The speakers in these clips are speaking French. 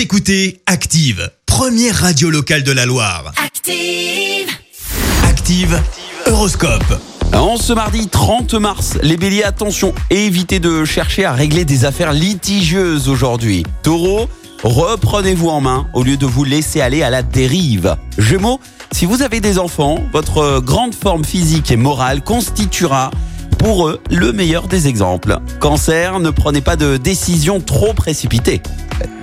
Vous écoutez Active, première radio locale de la Loire. Active. Active, Horoscope. En ce mardi 30 mars, les béliers, attention, évitez de chercher à régler des affaires litigieuses aujourd'hui. Taureau, reprenez-vous en main au lieu de vous laisser aller à la dérive. Gémeaux, si vous avez des enfants, votre grande forme physique et morale constituera pour eux le meilleur des exemples. Cancer, ne prenez pas de décisions trop précipitées.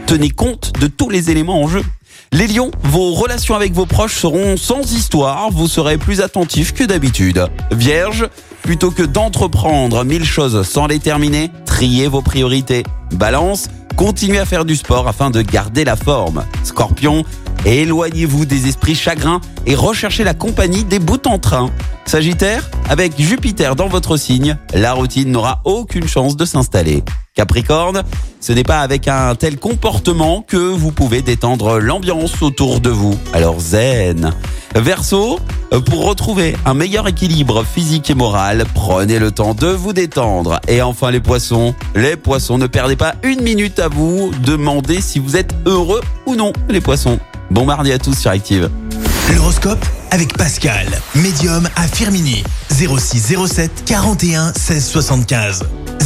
Tenez compte de tous les éléments en jeu. Les lions, vos relations avec vos proches seront sans histoire, vous serez plus attentifs que d'habitude. Vierge, plutôt que d'entreprendre mille choses sans les terminer, triez vos priorités. Balance, continuez à faire du sport afin de garder la forme. Scorpion, éloignez-vous des esprits chagrins et recherchez la compagnie des bouts en train. Sagittaire, avec Jupiter dans votre signe, la routine n'aura aucune chance de s'installer. Capricorne, ce n'est pas avec un tel comportement que vous pouvez détendre l'ambiance autour de vous. Alors zen. Verseau, pour retrouver un meilleur équilibre physique et moral, prenez le temps de vous détendre. Et enfin les poissons, les poissons, ne perdez pas une minute à vous demander si vous êtes heureux ou non, les poissons. Bon mardi à tous sur Active. L'horoscope avec Pascal, médium à Firmini. 06 07 41 16 75.